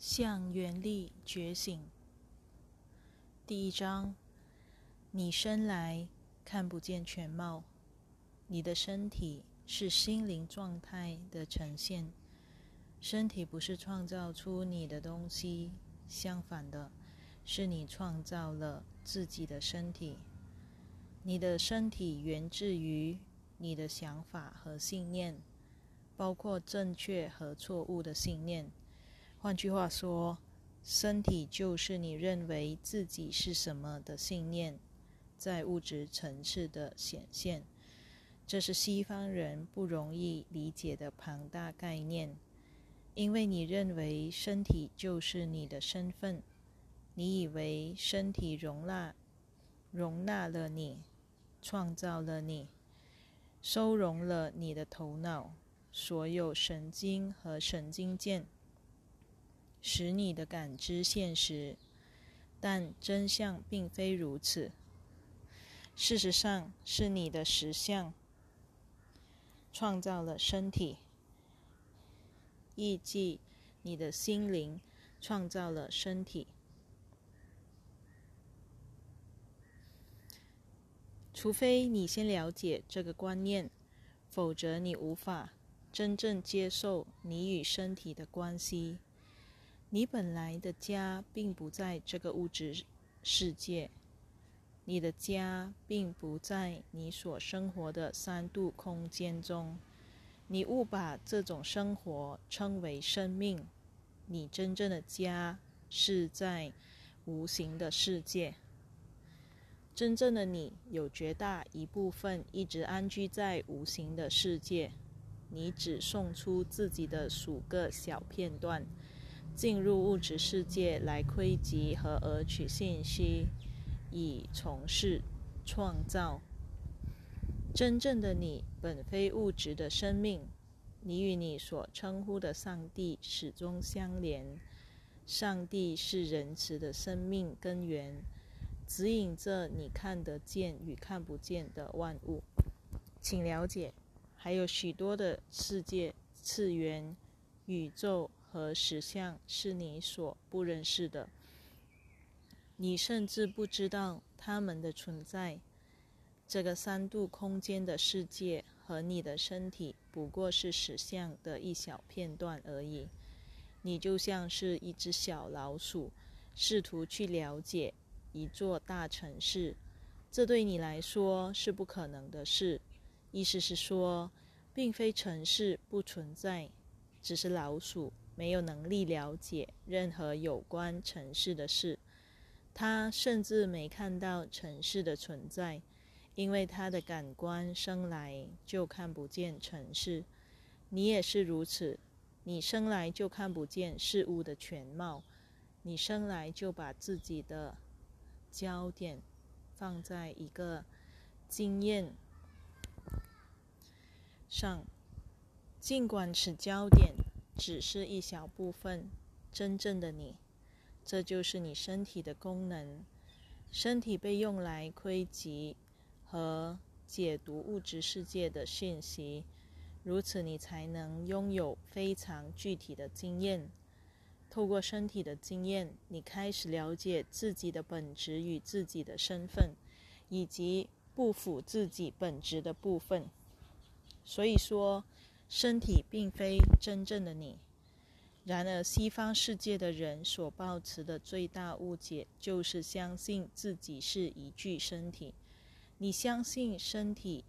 向原力觉醒。第一章：你生来看不见全貌，你的身体是心灵状态的呈现。身体不是创造出你的东西，相反的，是你创造了自己的身体。你的身体源自于你的想法和信念，包括正确和错误的信念。换句话说，身体就是你认为自己是什么的信念，在物质层次的显现。这是西方人不容易理解的庞大概念，因为你认为身体就是你的身份，你以为身体容纳容纳了你，创造了你，收容了你的头脑，所有神经和神经键。使你的感知现实，但真相并非如此。事实上，是你的实相创造了身体，亦即你的心灵创造了身体。除非你先了解这个观念，否则你无法真正接受你与身体的关系。你本来的家并不在这个物质世界，你的家并不在你所生活的三度空间中。你误把这种生活称为生命。你真正的家是在无形的世界。真正的你有绝大一部分一直安居在无形的世界。你只送出自己的数个小片段。进入物质世界来窥集和获取信息，以从事创造。真正的你本非物质的生命，你与你所称呼的上帝始终相连。上帝是仁慈的生命根源，指引着你看得见与看不见的万物。请了解，还有许多的世界、次元、宇宙。和实相是你所不认识的，你甚至不知道它们的存在。这个三度空间的世界和你的身体不过是实相的一小片段而已。你就像是一只小老鼠，试图去了解一座大城市，这对你来说是不可能的事。意思是说，并非城市不存在，只是老鼠。没有能力了解任何有关城市的事，他甚至没看到城市的存在，因为他的感官生来就看不见城市。你也是如此，你生来就看不见事物的全貌，你生来就把自己的焦点放在一个经验上，尽管此焦点。只是一小部分真正的你，这就是你身体的功能。身体被用来窥集和解读物质世界的讯息，如此你才能拥有非常具体的经验。透过身体的经验，你开始了解自己的本质与自己的身份，以及不符自己本质的部分。所以说。身体并非真正的你。然而，西方世界的人所抱持的最大误解，就是相信自己是一具身体。你相信身体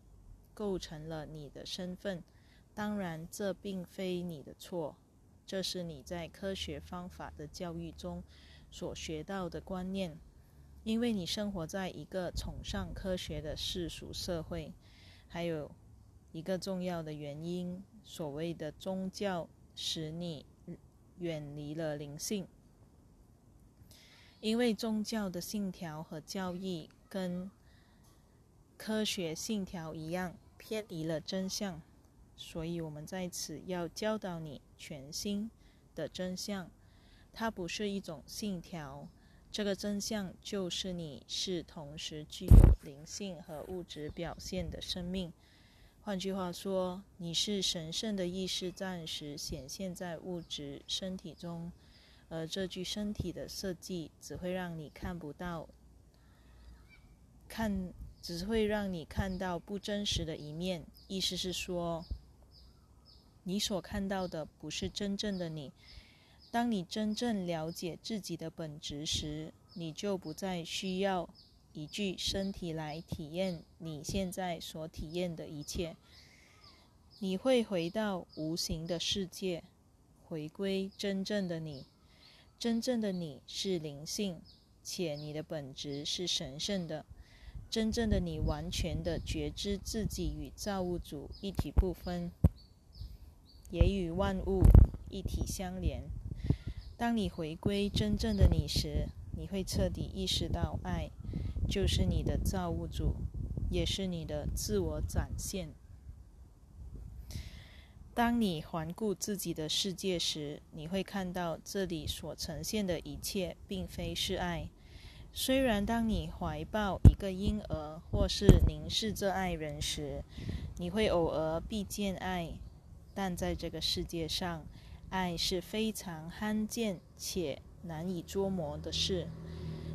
构成了你的身份，当然，这并非你的错。这是你在科学方法的教育中所学到的观念，因为你生活在一个崇尚科学的世俗社会。还有。一个重要的原因，所谓的宗教使你远离了灵性，因为宗教的信条和教义跟科学信条一样偏离了真相，所以我们在此要教导你全新的真相。它不是一种信条，这个真相就是你是同时具有灵性和物质表现的生命。换句话说，你是神圣的意识，暂时显现在物质身体中，而这具身体的设计只会让你看不到，看只会让你看到不真实的一面。意思是说，你所看到的不是真正的你。当你真正了解自己的本质时，你就不再需要一具身体来体验你现在所体验的一切。你会回到无形的世界，回归真正的你。真正的你是灵性，且你的本质是神圣的。真正的你完全的觉知自己与造物主一体不分，也与万物一体相连。当你回归真正的你时，你会彻底意识到，爱就是你的造物主，也是你的自我展现。当你环顾自己的世界时，你会看到这里所呈现的一切并非是爱。虽然当你怀抱一个婴儿或是凝视这爱人时，你会偶尔必见爱，但在这个世界上。爱是非常罕见且难以捉摸的事，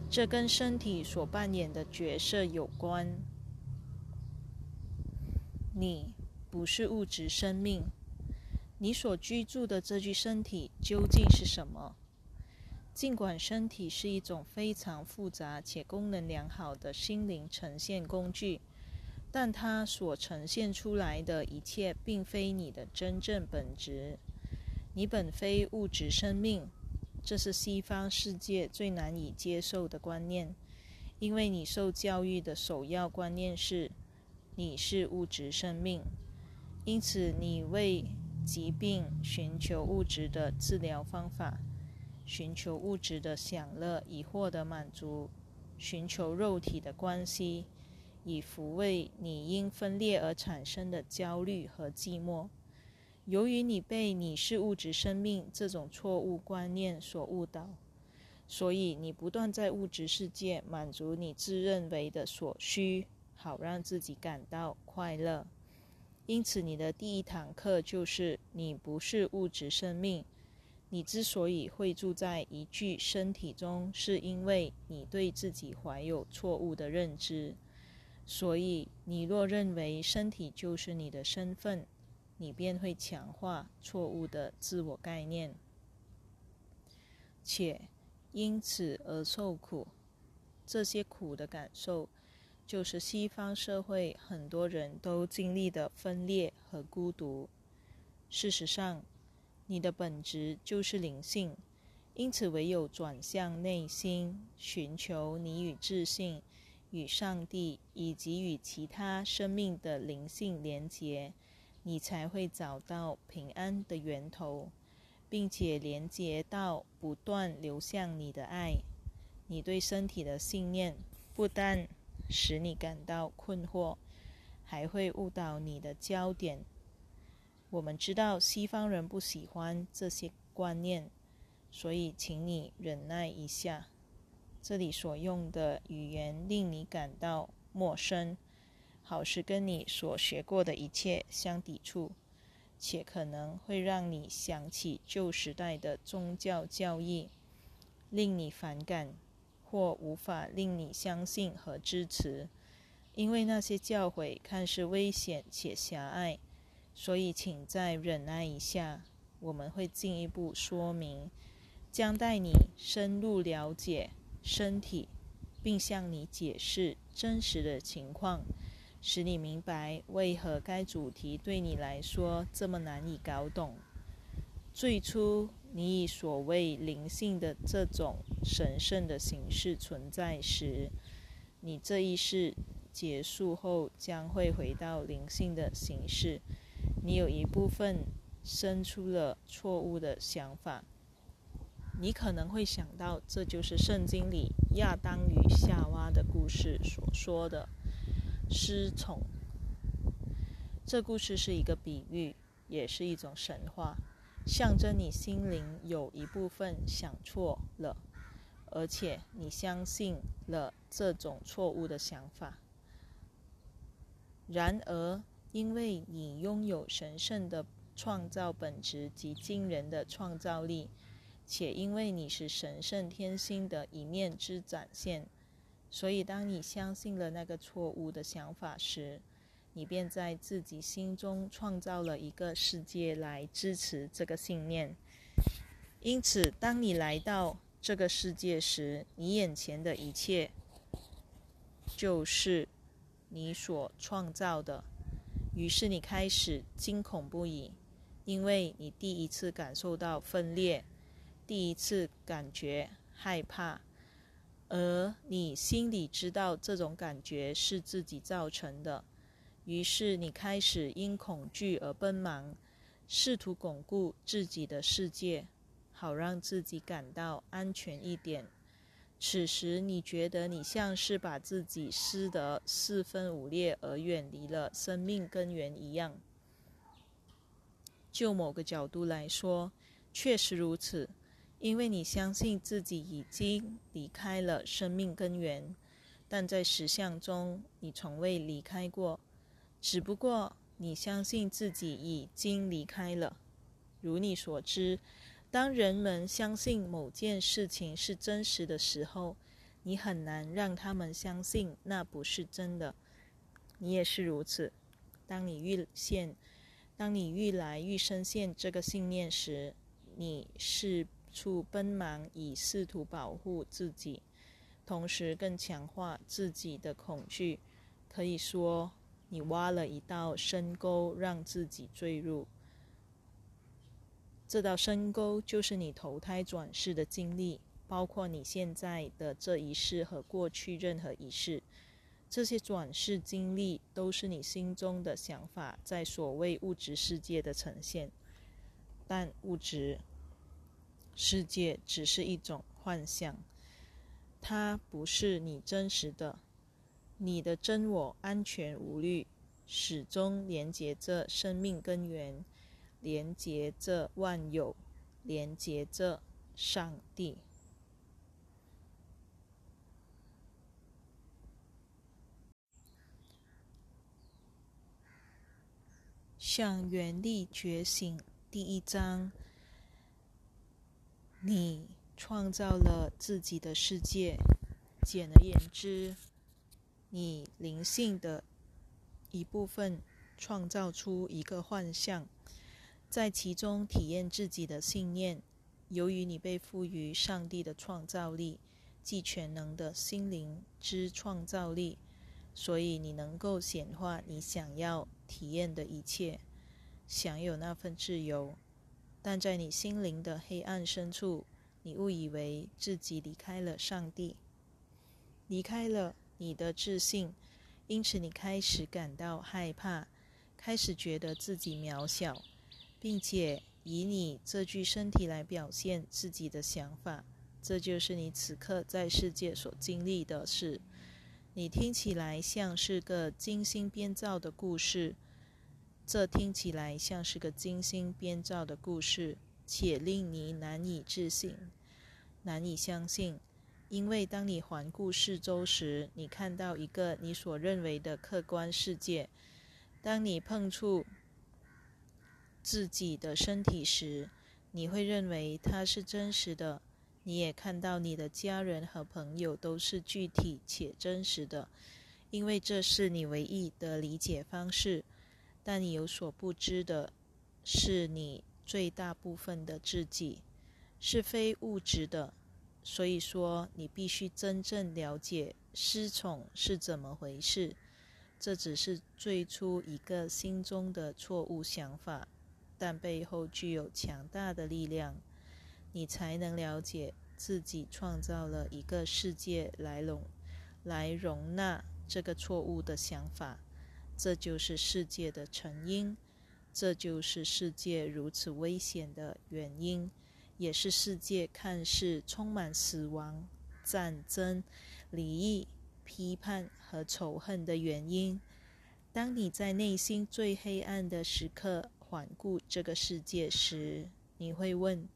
这跟身体所扮演的角色有关。你不是物质生命，你所居住的这具身体究竟是什么？尽管身体是一种非常复杂且功能良好的心灵呈现工具，但它所呈现出来的一切并非你的真正本质。你本非物质生命，这是西方世界最难以接受的观念，因为你受教育的首要观念是你是物质生命，因此你为疾病寻求物质的治疗方法，寻求物质的享乐以获得满足，寻求肉体的关系以抚慰你因分裂而产生的焦虑和寂寞。由于你被“你是物质生命”这种错误观念所误导，所以你不断在物质世界满足你自认为的所需，好让自己感到快乐。因此，你的第一堂课就是你不是物质生命。你之所以会住在一具身体中，是因为你对自己怀有错误的认知。所以，你若认为身体就是你的身份，你便会强化错误的自我概念，且因此而受苦。这些苦的感受，就是西方社会很多人都经历的分裂和孤独。事实上，你的本质就是灵性，因此唯有转向内心，寻求你与自信、与上帝以及与其他生命的灵性连结。你才会找到平安的源头，并且连接到不断流向你的爱。你对身体的信念不但使你感到困惑，还会误导你的焦点。我们知道西方人不喜欢这些观念，所以请你忍耐一下。这里所用的语言令你感到陌生。好是跟你所学过的一切相抵触，且可能会让你想起旧时代的宗教教义，令你反感或无法令你相信和支持，因为那些教诲看似危险且狭隘。所以，请再忍耐一下，我们会进一步说明，将带你深入了解身体，并向你解释真实的情况。使你明白为何该主题对你来说这么难以搞懂。最初，你以所谓灵性的这种神圣的形式存在时，你这一世结束后将会回到灵性的形式。你有一部分生出了错误的想法。你可能会想到，这就是圣经里亚当与夏娃的故事所说的。失宠，这故事是一个比喻，也是一种神话，象征你心灵有一部分想错了，而且你相信了这种错误的想法。然而，因为你拥有神圣的创造本质及惊人的创造力，且因为你是神圣天性的一面之展现，所以当你相信了那个错误的想法时，你便在自己心中创造了一个世界来支持这个信念。因此，当你来到这个世界时，你眼前的一切就是你所创造的。于是，你开始惊恐不已，因为你第一次感受到分裂，第一次感觉害怕，而你心里知道这种感觉是自己造成的。于是你开始因恐惧而奔忙，试图巩固自己的世界，好让自己感到安全一点。此时你觉得你像是把自己撕得四分五裂而远离了生命根源一样。就某个角度来说，确实如此，因为你相信自己已经离开了生命根源，但在实相中你从未离开过。只不过你相信自己已经离开了。如你所知，当人们相信某件事情是真实的时候，你很难让他们相信那不是真的。你也是如此。当你愈现，当你愈来愈深陷这个信念时，你是处奔忙以试图保护自己，同时更强化自己的恐惧。可以说。你挖了一道深沟，让自己坠入。这道深沟就是你投胎转世的经历，包括你现在的这一世和过去任何一世。这些转世经历都是你心中的想法在所谓物质世界的呈现，但物质世界只是一种幻象，它不是你真实的。你的真我安全无虑，始终连接着生命根源，连接着万有，连接着上帝。向原力觉醒第一章，你创造了自己的世界。简而言之。你灵性的一部分创造出一个幻象，在其中体验自己的信念。由于你被赋予上帝的创造力，即全能的心灵之创造力，所以你能够显化你想要体验的一切，享有那份自由。但在你心灵的黑暗深处，你误以为自己离开了上帝，离开了。你的自信，因此你开始感到害怕，开始觉得自己渺小，并且以你这具身体来表现自己的想法。这就是你此刻在世界所经历的事。你听起来像是个精心编造的故事，这听起来像是个精心编造的故事，且令你难以置信，难以相信。因为当你环顾四周时，你看到一个你所认为的客观世界；当你碰触自己的身体时，你会认为它是真实的。你也看到你的家人和朋友都是具体且真实的，因为这是你唯一的理解方式。但你有所不知的是，你最大部分的自己是非物质的。所以说，你必须真正了解失宠是怎么回事。这只是最初一个心中的错误想法，但背后具有强大的力量。你才能了解自己创造了一个世界来容来容纳这个错误的想法。这就是世界的成因，这就是世界如此危险的原因。也是世界看似充满死亡、战争、离异、批判和仇恨的原因。当你在内心最黑暗的时刻环顾这个世界时，你会问：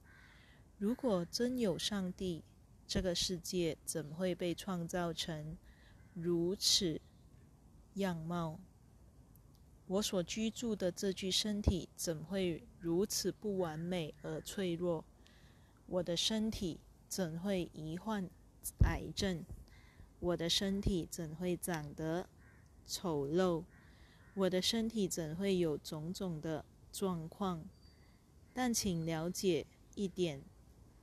如果真有上帝，这个世界怎会被创造成如此样貌？我所居住的这具身体怎会如此不完美而脆弱？我的身体怎会罹患癌症？我的身体怎会长得丑陋？我的身体怎会有种种的状况？但请了解一点：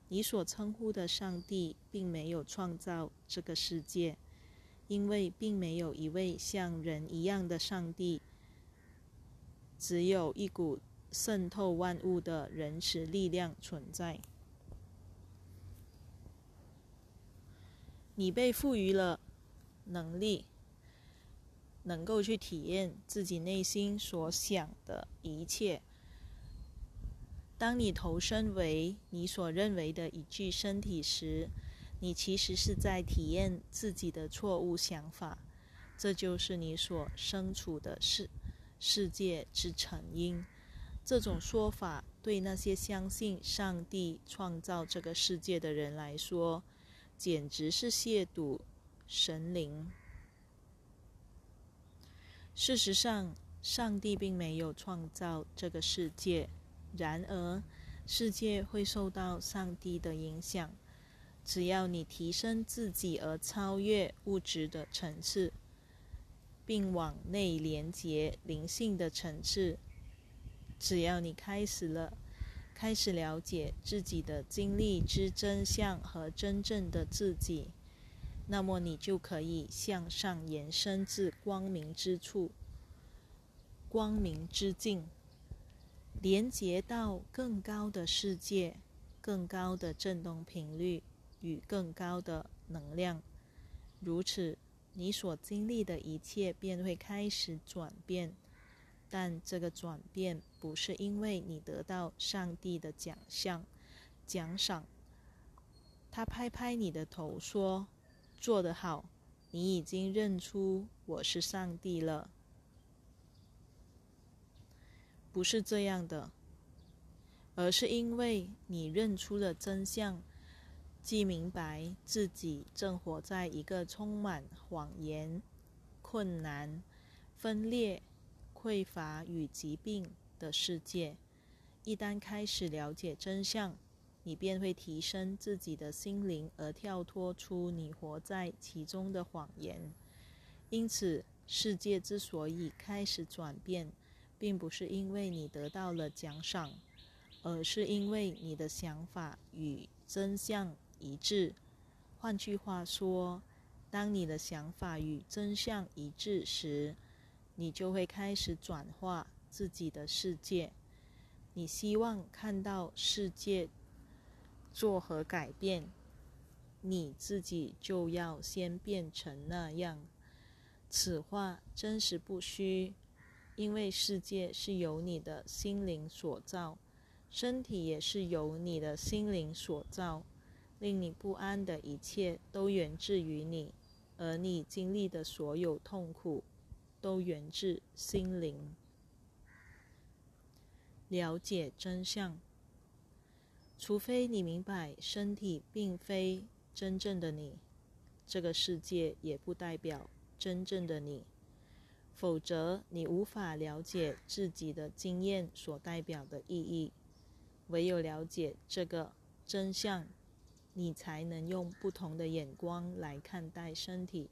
你所称呼的上帝并没有创造这个世界，因为并没有一位像人一样的上帝，只有一股渗透万物的仁慈力量存在。你被赋予了能力，能够去体验自己内心所想的一切。当你投身为你所认为的一具身体时，你其实是在体验自己的错误想法。这就是你所身处的世世界之成因。这种说法对那些相信上帝创造这个世界的人来说。简直是亵渎神灵。事实上，上帝并没有创造这个世界，然而世界会受到上帝的影响。只要你提升自己而超越物质的层次，并往内连接灵性的层次，只要你开始了。开始了解自己的经历之真相和真正的自己，那么你就可以向上延伸至光明之处、光明之境，连接到更高的世界、更高的振动频率与更高的能量。如此，你所经历的一切便会开始转变。但这个转变不是因为你得到上帝的奖项、奖赏。他拍拍你的头说：“做得好，你已经认出我是上帝了。”不是这样的，而是因为你认出了真相，既明白自己正活在一个充满谎言、困难、分裂。匮乏与疾病的世界，一旦开始了解真相，你便会提升自己的心灵，而跳脱出你活在其中的谎言。因此，世界之所以开始转变，并不是因为你得到了奖赏，而是因为你的想法与真相一致。换句话说，当你的想法与真相一致时，你就会开始转化自己的世界。你希望看到世界作何改变，你自己就要先变成那样。此话真实不虚，因为世界是由你的心灵所造，身体也是由你的心灵所造。令你不安的一切都源自于你，而你经历的所有痛苦。都源自心灵。了解真相，除非你明白身体并非真正的你，这个世界也不代表真正的你，否则你无法了解自己的经验所代表的意义。唯有了解这个真相，你才能用不同的眼光来看待身体。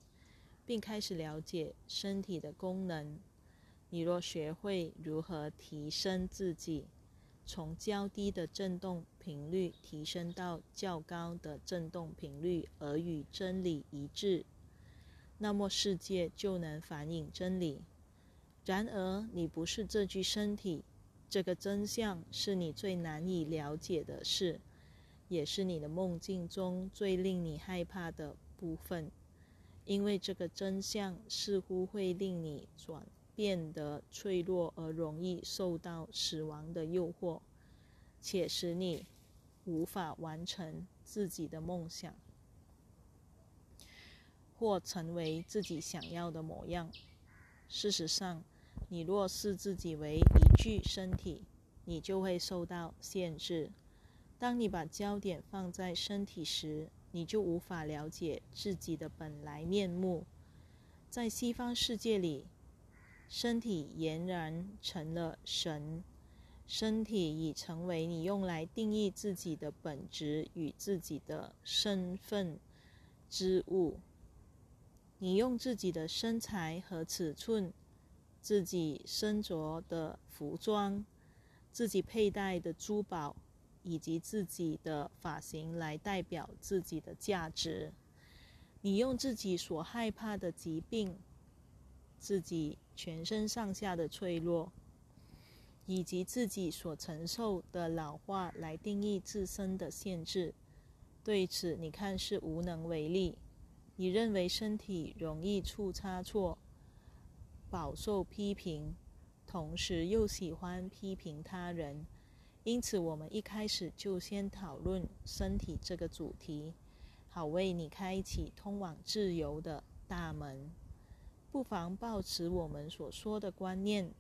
并开始了解身体的功能。你若学会如何提升自己，从较低的振动频率提升到较高的振动频率，而与真理一致，那么世界就能反映真理。然而，你不是这具身体，这个真相是你最难以了解的事，也是你的梦境中最令你害怕的部分。因为这个真相似乎会令你转变得脆弱而容易受到死亡的诱惑，且使你无法完成自己的梦想，或成为自己想要的模样。事实上，你若视自己为一具身体，你就会受到限制。当你把焦点放在身体时，你就无法了解自己的本来面目。在西方世界里，身体俨然成了神，身体已成为你用来定义自己的本质与自己的身份之物。你用自己的身材和尺寸、自己身着的服装、自己佩戴的珠宝以及自己的发型来代表自己的价值。你用自己所害怕的疾病、自己全身上下的脆弱，以及自己所承受的老化来定义自身的限制。对此，你看似无能为力。你认为身体容易出差错，饱受批评，同时又喜欢批评他人。因此，我们一开始就先讨论身体这个主题。好为你开启通往自由的大门，不妨抱持我们所说的观念，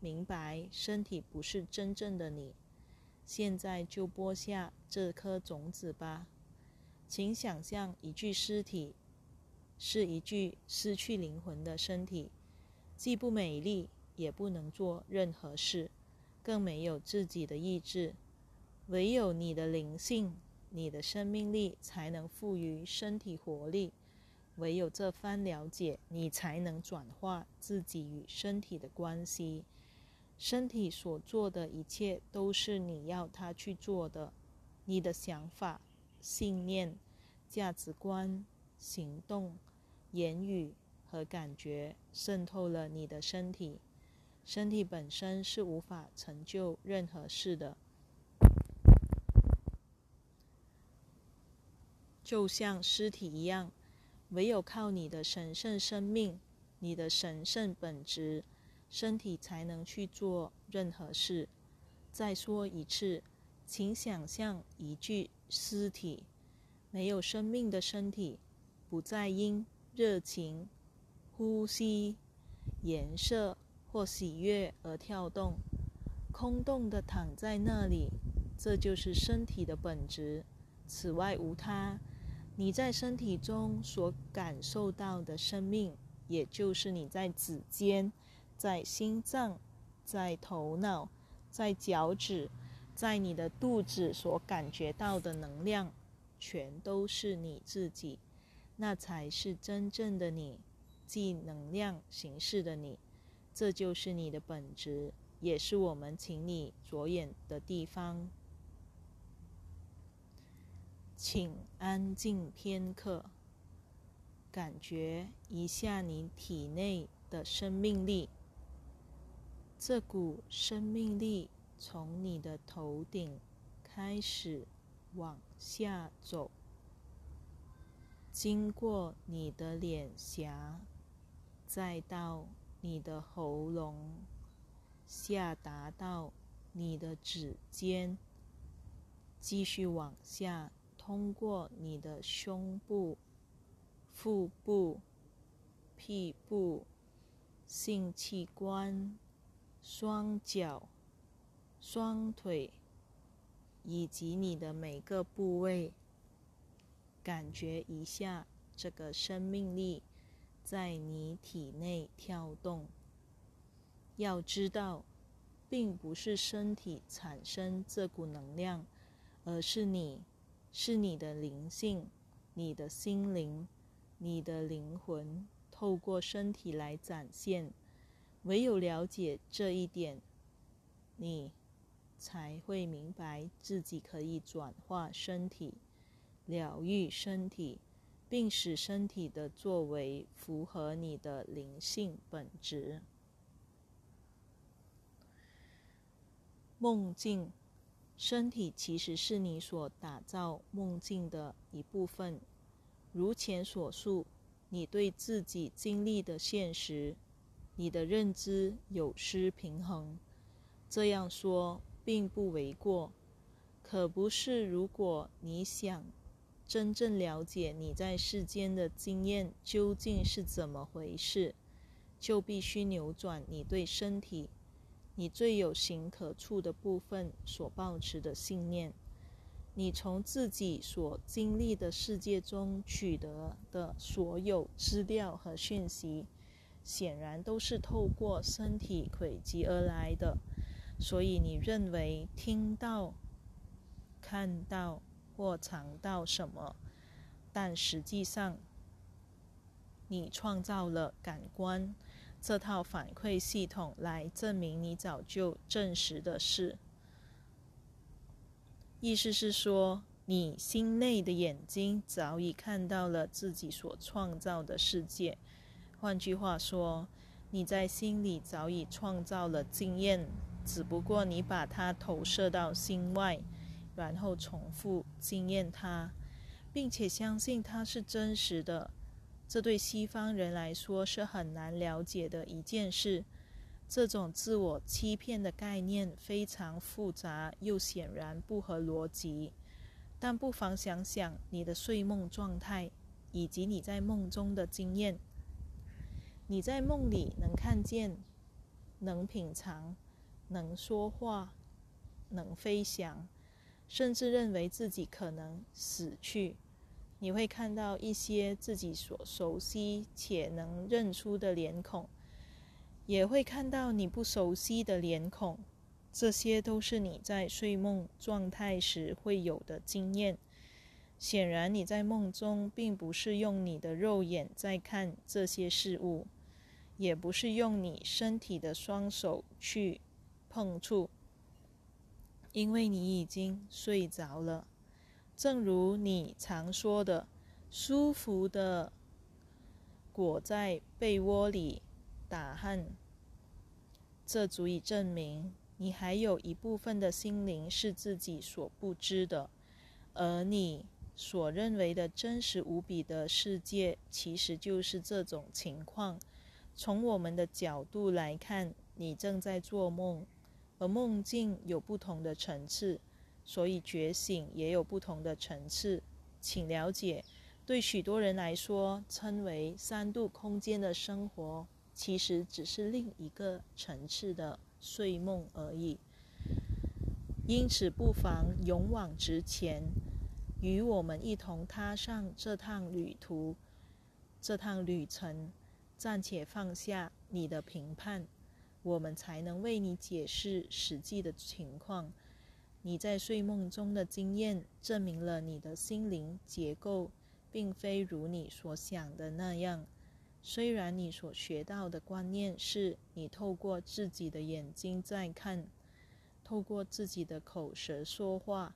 明白身体不是真正的你。现在就播下这颗种子吧。请想象一具尸体，是一具失去灵魂的身体，既不美丽，也不能做任何事，更没有自己的意志，唯有你的灵性。你的生命力才能赋予身体活力，唯有这番了解，你才能转化自己与身体的关系。身体所做的一切都是你要他去做的。你的想法、信念、价值观、行动、言语和感觉渗透了你的身体。身体本身是无法成就任何事的。就像尸体一样，唯有靠你的神圣生命、你的神圣本质，身体才能去做任何事。再说一次，请想象一具尸体，没有生命的身体，不再因热情、呼吸、颜色或喜悦而跳动，空洞的躺在那里。这就是身体的本质，此外无他。你在身体中所感受到的生命，也就是你在指尖、在心脏、在头脑、在脚趾、在你的肚子所感觉到的能量，全都是你自己。那才是真正的你，即能量形式的你。这就是你的本质，也是我们请你着眼的地方。请安静片刻，感觉一下你体内的生命力。这股生命力从你的头顶开始往下走，经过你的脸颊，再到你的喉咙，下达到你的指尖，继续往下。通过你的胸部、腹部、屁部、性器官、双脚、双腿，以及你的每个部位，感觉一下这个生命力在你体内跳动。要知道，并不是身体产生这股能量，而是你。是你的灵性、你的心灵、你的灵魂，透过身体来展现。唯有了解这一点，你才会明白自己可以转化身体、疗愈身体，并使身体的作为符合你的灵性本质。梦境。身体其实是你所打造梦境的一部分。如前所述，你对自己经历的现实，你的认知有失平衡。这样说并不为过，可不是。如果你想真正了解你在世间的经验究竟是怎么回事，就必须扭转你对身体。你最有形可触的部分所抱持的信念，你从自己所经历的世界中取得的所有资料和讯息，显然都是透过身体轨迹而来的。所以你认为听到、看到或尝到什么，但实际上你创造了感官这套反馈系统来证明你早就证实的事。意思是说。你心内的眼睛早已看到了自己所创造的世界。换句话说，你在心里早已创造了经验，只不过你把它投射到心外，然后重复经验它，并且相信它是真实的。这对西方人来说是很难了解的一件事。这种自我欺骗的概念非常复杂，又显然不合逻辑。但不妨想想你的睡梦状态，以及你在梦中的经验。你在梦里能看见、能品尝、能说话、能飞翔，甚至认为自己可能死去。你会看到一些自己所熟悉且能认出的脸孔，也会看到你不熟悉的脸孔。这些都是你在睡梦状态时会有的经验。显然，你在梦中并不是用你的肉眼在看这些事物，也不是用你身体的双手去碰触，因为你已经睡着了。正如你常说的，舒服的裹在被窝里打鼾，这足以证明。你还有一部分的心灵是自己所不知的，而你所认为的真实无比的世界，其实就是这种情况。从我们的角度来看，你正在做梦，而梦境有不同的层次，所以觉醒也有不同的层次。请了解，对许多人来说，称为三度空间的生活，其实只是另一个层次的。睡梦而已，因此不妨勇往直前，与我们一同踏上这趟旅途。这趟旅程，暂且放下你的评判，我们才能为你解释实际的情况。你在睡梦中的经验，证明了你的心灵结构并非如你所想的那样。虽然你所学到的观念是你透过自己的眼睛在看，透过自己的口舌说话，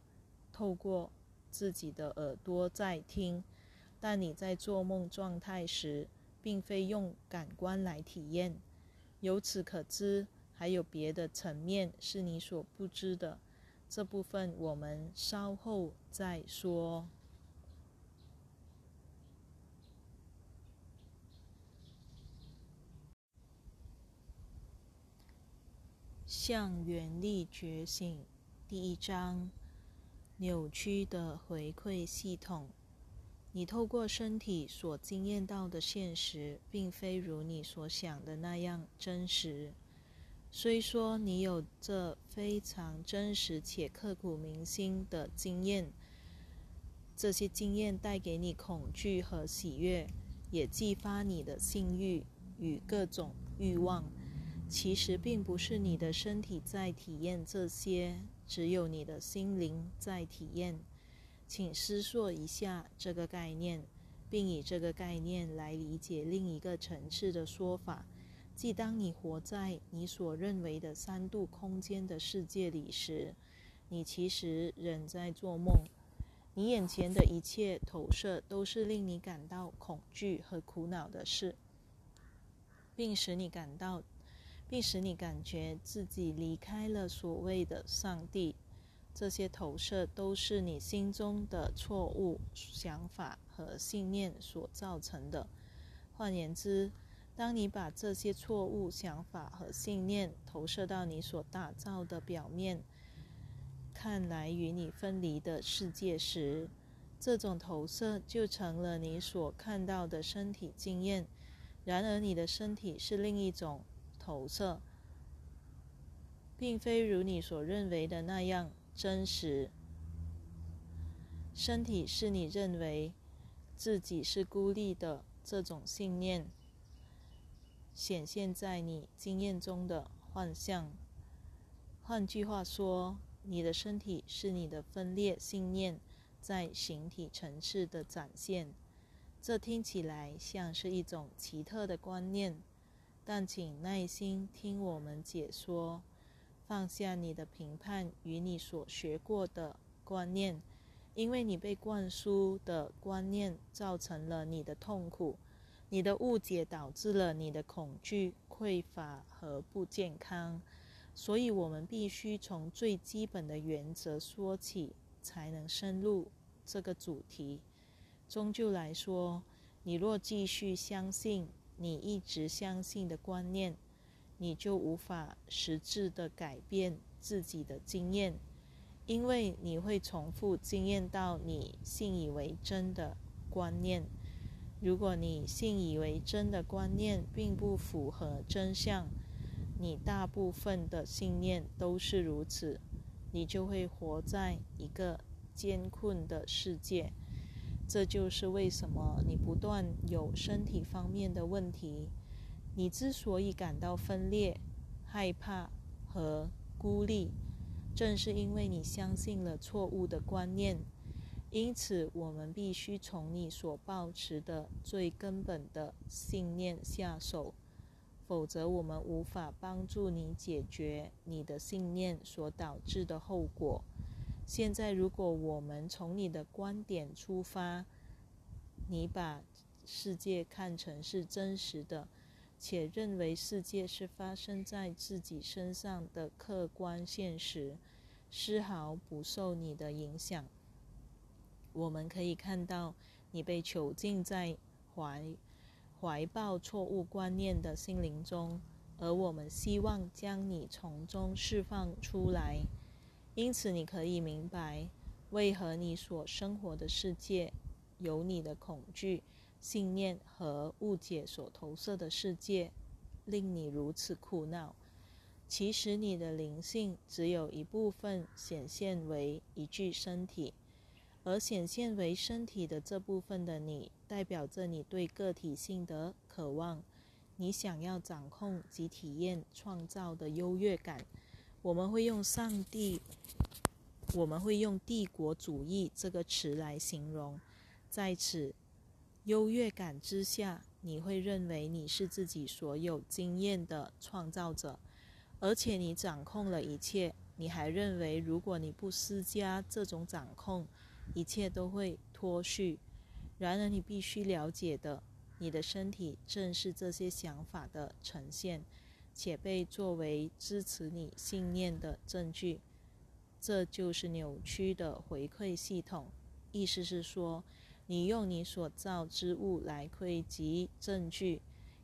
透过自己的耳朵在听，但你在做梦状态时，并非用感官来体验。由此可知，还有别的层面是你所不知的。这部分我们稍后再说。向原力觉醒，第一章：扭曲的回馈系统。你透过身体所经验到的现实，并非如你所想的那样真实。虽说你有这非常真实且刻骨铭心的经验，这些经验带给你恐惧和喜悦，也激发你的性欲与各种欲望。其实并不是你的身体在体验这些，只有你的心灵在体验。请思索一下这个概念，并以这个概念来理解另一个层次的说法：即当你活在你所认为的三度空间的世界里时，你其实仍在做梦。你眼前的一切投射都是令你感到恐惧和苦恼的事，并使你感到。并使你感觉自己离开了所谓的上帝。这些投射都是你心中的错误想法和信念所造成的。换言之，当你把这些错误想法和信念投射到你所打造的表面，看来与你分离的世界时，这种投射就成了你所看到的身体经验。然而，你的身体是另一种。投射，并非如你所认为的那样真实。身体是你认为自己是孤立的这种信念显现在你经验中的幻象换句话说，你的身体是你的分裂信念在形体层次的展现。这听起来像是一种奇特的观念，但请耐心听我们解说。放下你的评判与你所学过的观念，因为你被灌输的观念造成了你的痛苦，你的误解导致了你的恐惧、匮乏和不健康。所以，我们必须从最基本的原则说起，才能深入这个主题。终究来说，你若继续相信你一直相信的观念，你就无法实质的改变自己的经验，因为你会重复经验到你信以为真的观念。如果你信以为真的观念并不符合真相，你大部分的信念都是如此，你就会活在一个艰困的世界。这就是为什么你不断有身体方面的问题。你之所以感到分裂、害怕和孤立，正是因为你相信了错误的观念。因此，我们必须从你所保持的最根本的信念下手，否则我们无法帮助你解决你的信念所导致的后果。现在，如果我们从你的观点出发，你把世界看成是真实的，且认为世界是发生在自己身上的客观现实，丝毫不受你的影响。我们可以看到，你被囚禁在怀怀抱错误观念的心灵中，而我们希望将你从中释放出来。因此，你可以明白为何你所生活的世界有你的恐惧、信念和误解所投射的世界令你如此苦恼。其实，你的灵性只有一部分显现为一具身体，而显现为身体的这部分的你，代表着你对个体性的渴望，你想要掌控及体验创造的优越感。我们会用“上帝”，我们会用“帝国主义”这个词来形容。在此优越感之下，你会认为你是自己所有经验的创造者，而且你掌控了一切。你还认为，如果你不施加这种掌控，一切都会脱序。然而，你必须了解的，你的身体正是这些想法的呈现。且被作为支持你信念的证据，这就是扭曲的回馈系统。意思是说，你用你所造之物来窥及证据，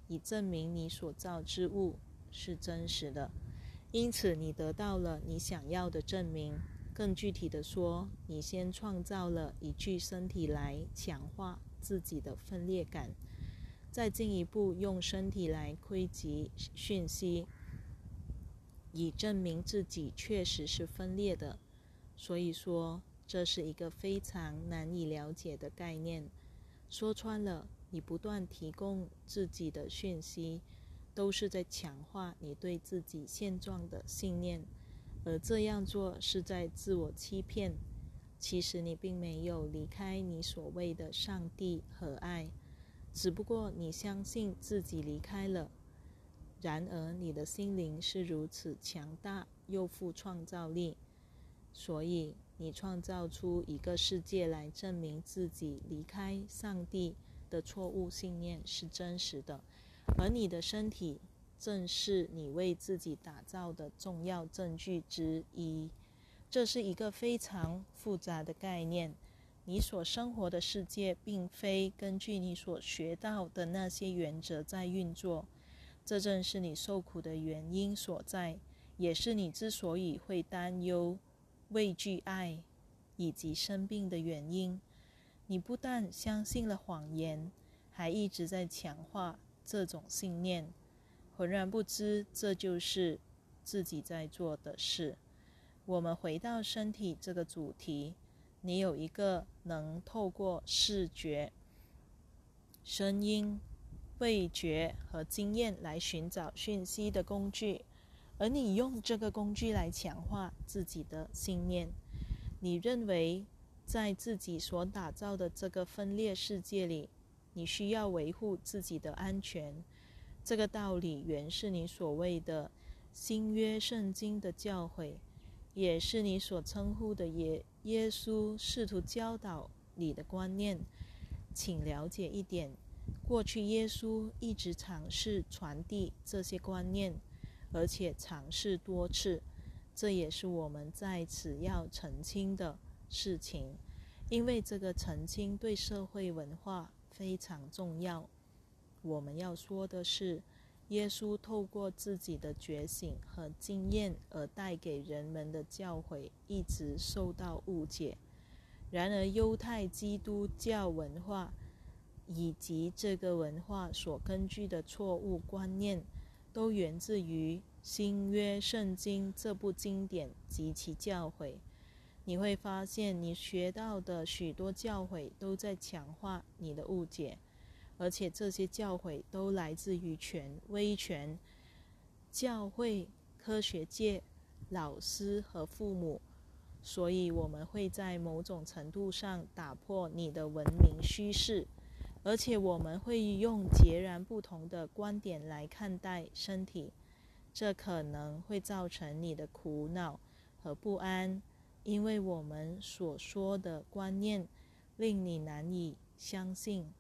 以证明你所造之物是真实的。因此，你得到了你想要的证明。更具体的说，你先创造了一具身体来强化自己的分裂感。再进一步用身体来窥及讯息，以证明自己确实是分裂的。所以说，这是一个非常难以了解的概念。说穿了，你不断提供自己的讯息，都是在强化你对自己现状的信念，而这样做是在自我欺骗。其实你并没有离开你所谓的上帝和爱。只不过你相信自己离开了，然而你的心灵是如此强大又富创造力，所以你创造出一个世界来证明自己离开上帝的错误信念是真实的，而你的身体正是你为自己打造的重要证据之一。这是一个非常复杂的概念。你所生活的世界，并非根据你所学到的那些原则在运作，这正是你受苦的原因所在，也是你之所以会担忧、畏惧爱以及生病的原因。你不但相信了谎言，还一直在强化这种信念，浑然不知这就是自己在做的事。我们回到身体这个主题。你有一个能透过视觉、声音、味觉和经验来寻找讯息的工具，而你用这个工具来强化自己的信念。你认为在自己所打造的这个分裂世界里，你需要维护自己的安全。这个道理原是你所谓的新约圣经的教诲，也是你所称呼的耶耶稣试图教导你的观念。请了解一点：过去耶稣一直尝试传递这些观念，而且尝试多次。这也是我们在此要澄清的事情，因为这个澄清对社会文化非常重要。我们要说的是，耶稣透过自己的觉醒和经验而带给人们的教诲，一直受到误解。然而，犹太基督教文化以及这个文化所根据的错误观念，都源自于新约圣经这部经典及其教诲。你会发现，你学到的许多教诲都在强化你的误解。而且这些教诲都来自于权威权、教会、科学界、老师和父母，所以我们会在某种程度上打破你的文明虚势，而且我们会用截然不同的观点来看待身体，这可能会造成你的苦恼和不安，因为我们所说的观念令你难以相信。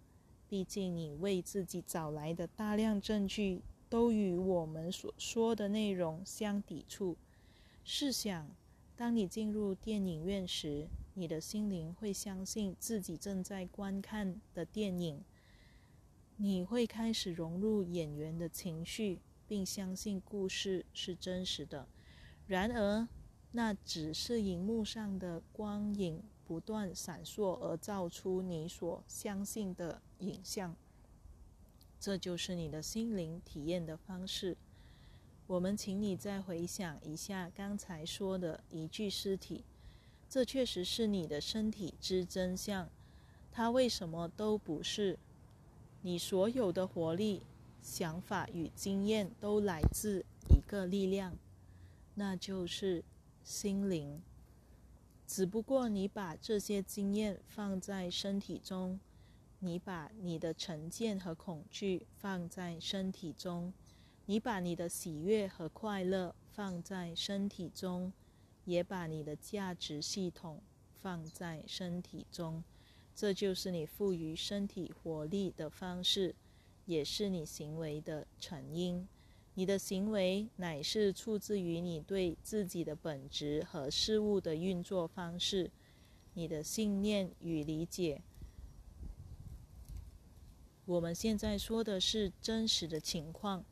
毕竟，你为自己找来的大量证据都与我们所说的内容相抵触。试想，当你进入电影院时，你的心灵会相信自己正在观看的电影，你会开始融入演员的情绪，并相信故事是真实的。然而，那只是荧幕上的光影。不断闪烁而造出你所相信的影像，这就是你的心灵体验的方式。我们请你再回想一下刚才说的一具尸体，这确实是你的身体之真相。它为什么都不是？你所有的活力、想法与经验都来自一个力量，那就是心灵。只不过你把这些经验放在身体中，你把你的成见和恐惧放在身体中，你把你的喜悦和快乐放在身体中，也把你的价值系统放在身体中。这就是你赋予身体活力的方式，也是你行为的成因。你的行为乃是出自于你对自己的本质和事物的运作方式，你的信念与理解。我们现在说的是真实的情况，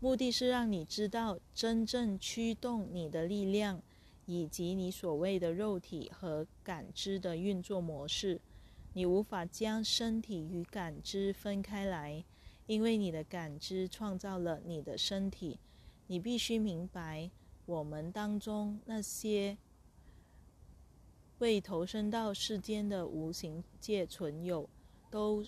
目的是让你知道真正驱动你的力量，以及你所谓的肉体和感知的运作模式。你无法将身体与感知分开来。因为你的感知创造了你的身体，你必须明白，我们当中那些未投身到世间的无形界存有，都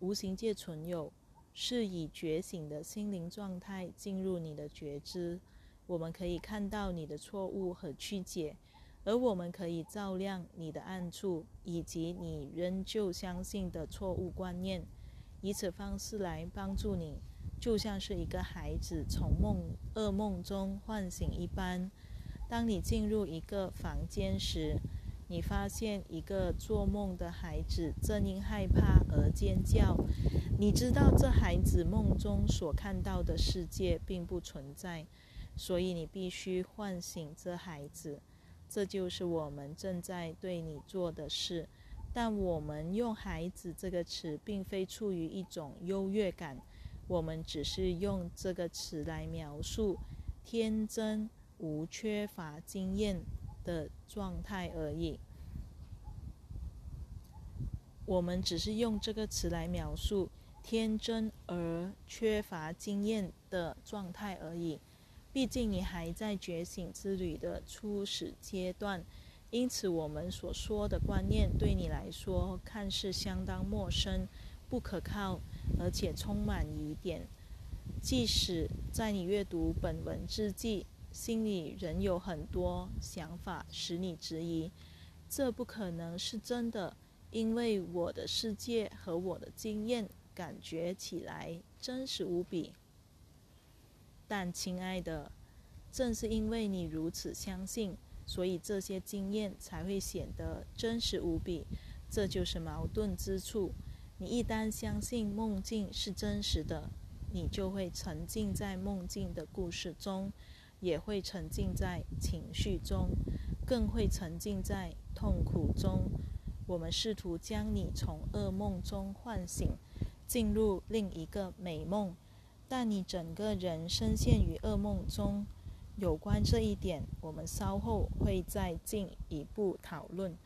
无形界存有是以觉醒的心灵状态进入你的觉知。我们可以看到你的错误和曲解，而我们可以照亮你的暗处，以及你仍旧相信的错误观念。以此方式来帮助你，就像是一个孩子从梦噩梦中唤醒一般。当你进入一个房间时，你发现一个做梦的孩子正因害怕而尖叫。你知道这孩子梦中所看到的世界并不存在，所以你必须唤醒这孩子。这就是我们正在对你做的事。但我们用“孩子”这个词，并非出于一种优越感，我们只是用这个词来描述天真、无缺乏经验的状态而已。我们只是用这个词来描述天真而缺乏经验的状态而已。毕竟你还在觉醒之旅的初始阶段。因此，我们所说的观念对你来说看似相当陌生、不可靠，而且充满疑点。即使在你阅读本文之际，心里仍有很多想法使你质疑，这不可能是真的，因为我的世界和我的经验感觉起来真实无比。但，亲爱的，正是因为你如此相信，所以这些经验才会显得真实无比。这就是矛盾之处。你一旦相信梦境是真实的，你就会沉浸在梦境的故事中，也会沉浸在情绪中，更会沉浸在痛苦中。我们试图将你从噩梦中唤醒，进入另一个美梦。但你整个人深陷于噩梦中。有关这一点，我们稍后会再进一步讨论。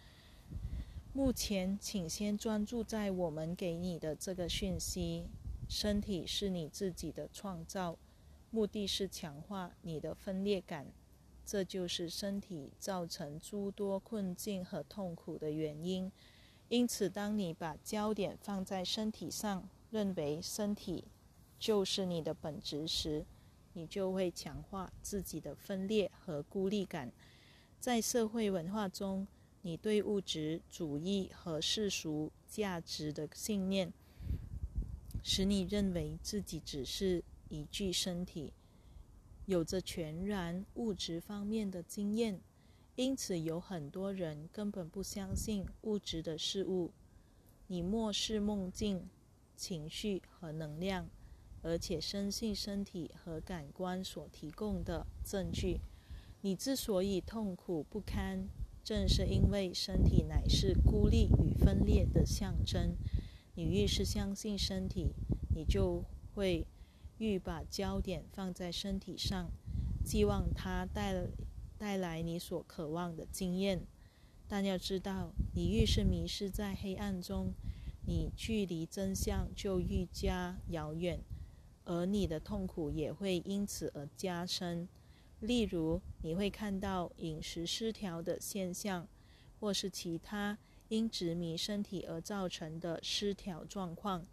目前，请先专注在我们给你的这个讯息：身体是你自己的创造，目的是强化你的分裂感。这就是身体造成诸多困境和痛苦的原因。因此，当你把焦点放在身体上，认为身体。就是你的本质时，你就会强化自己的分裂和孤立感。在社会文化中，你对物质主义和世俗价值的信念，使你认为自己只是一具身体，有着全然物质方面的经验。因此，有很多人根本不相信物质的事物。你漠视梦境、情绪和能量。而且深信身体和感官所提供的证据。你之所以痛苦不堪，正是因为身体乃是孤立与分裂的象征。你越是相信身体，你就会欲把焦点放在身体上，寄望它带带来你所渴望的经验。但要知道，你越是迷失在黑暗中，你距离真相就愈加遥远。而你的痛苦也会因此而加深。例如，你会看到饮食失调的现象，或是其他因执迷身体而造成的失调状况。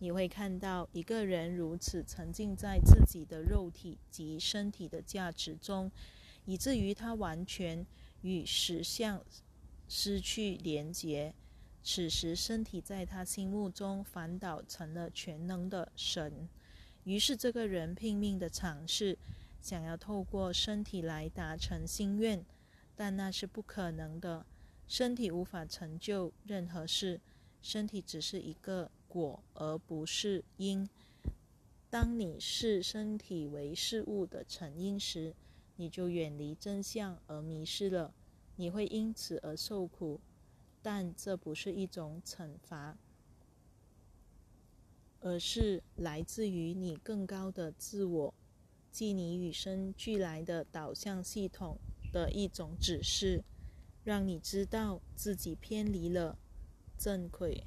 你会看到一个人如此沉浸在自己的肉体及身体的价值中，以至于他完全与实相失去连结。此时，身体在他心目中反倒成了全能的神。于是，这个人拼命的尝试，想要透过身体来达成心愿，但那是不可能的。身体无法成就任何事，身体只是一个果，而不是因。当你视身体为事物的成因时，你就远离真相而迷失了。你会因此而受苦，但这不是一种惩罚。而是来自于你更高的自我，即你与生俱来的导向系统的一种指示，让你知道自己偏离了正轨。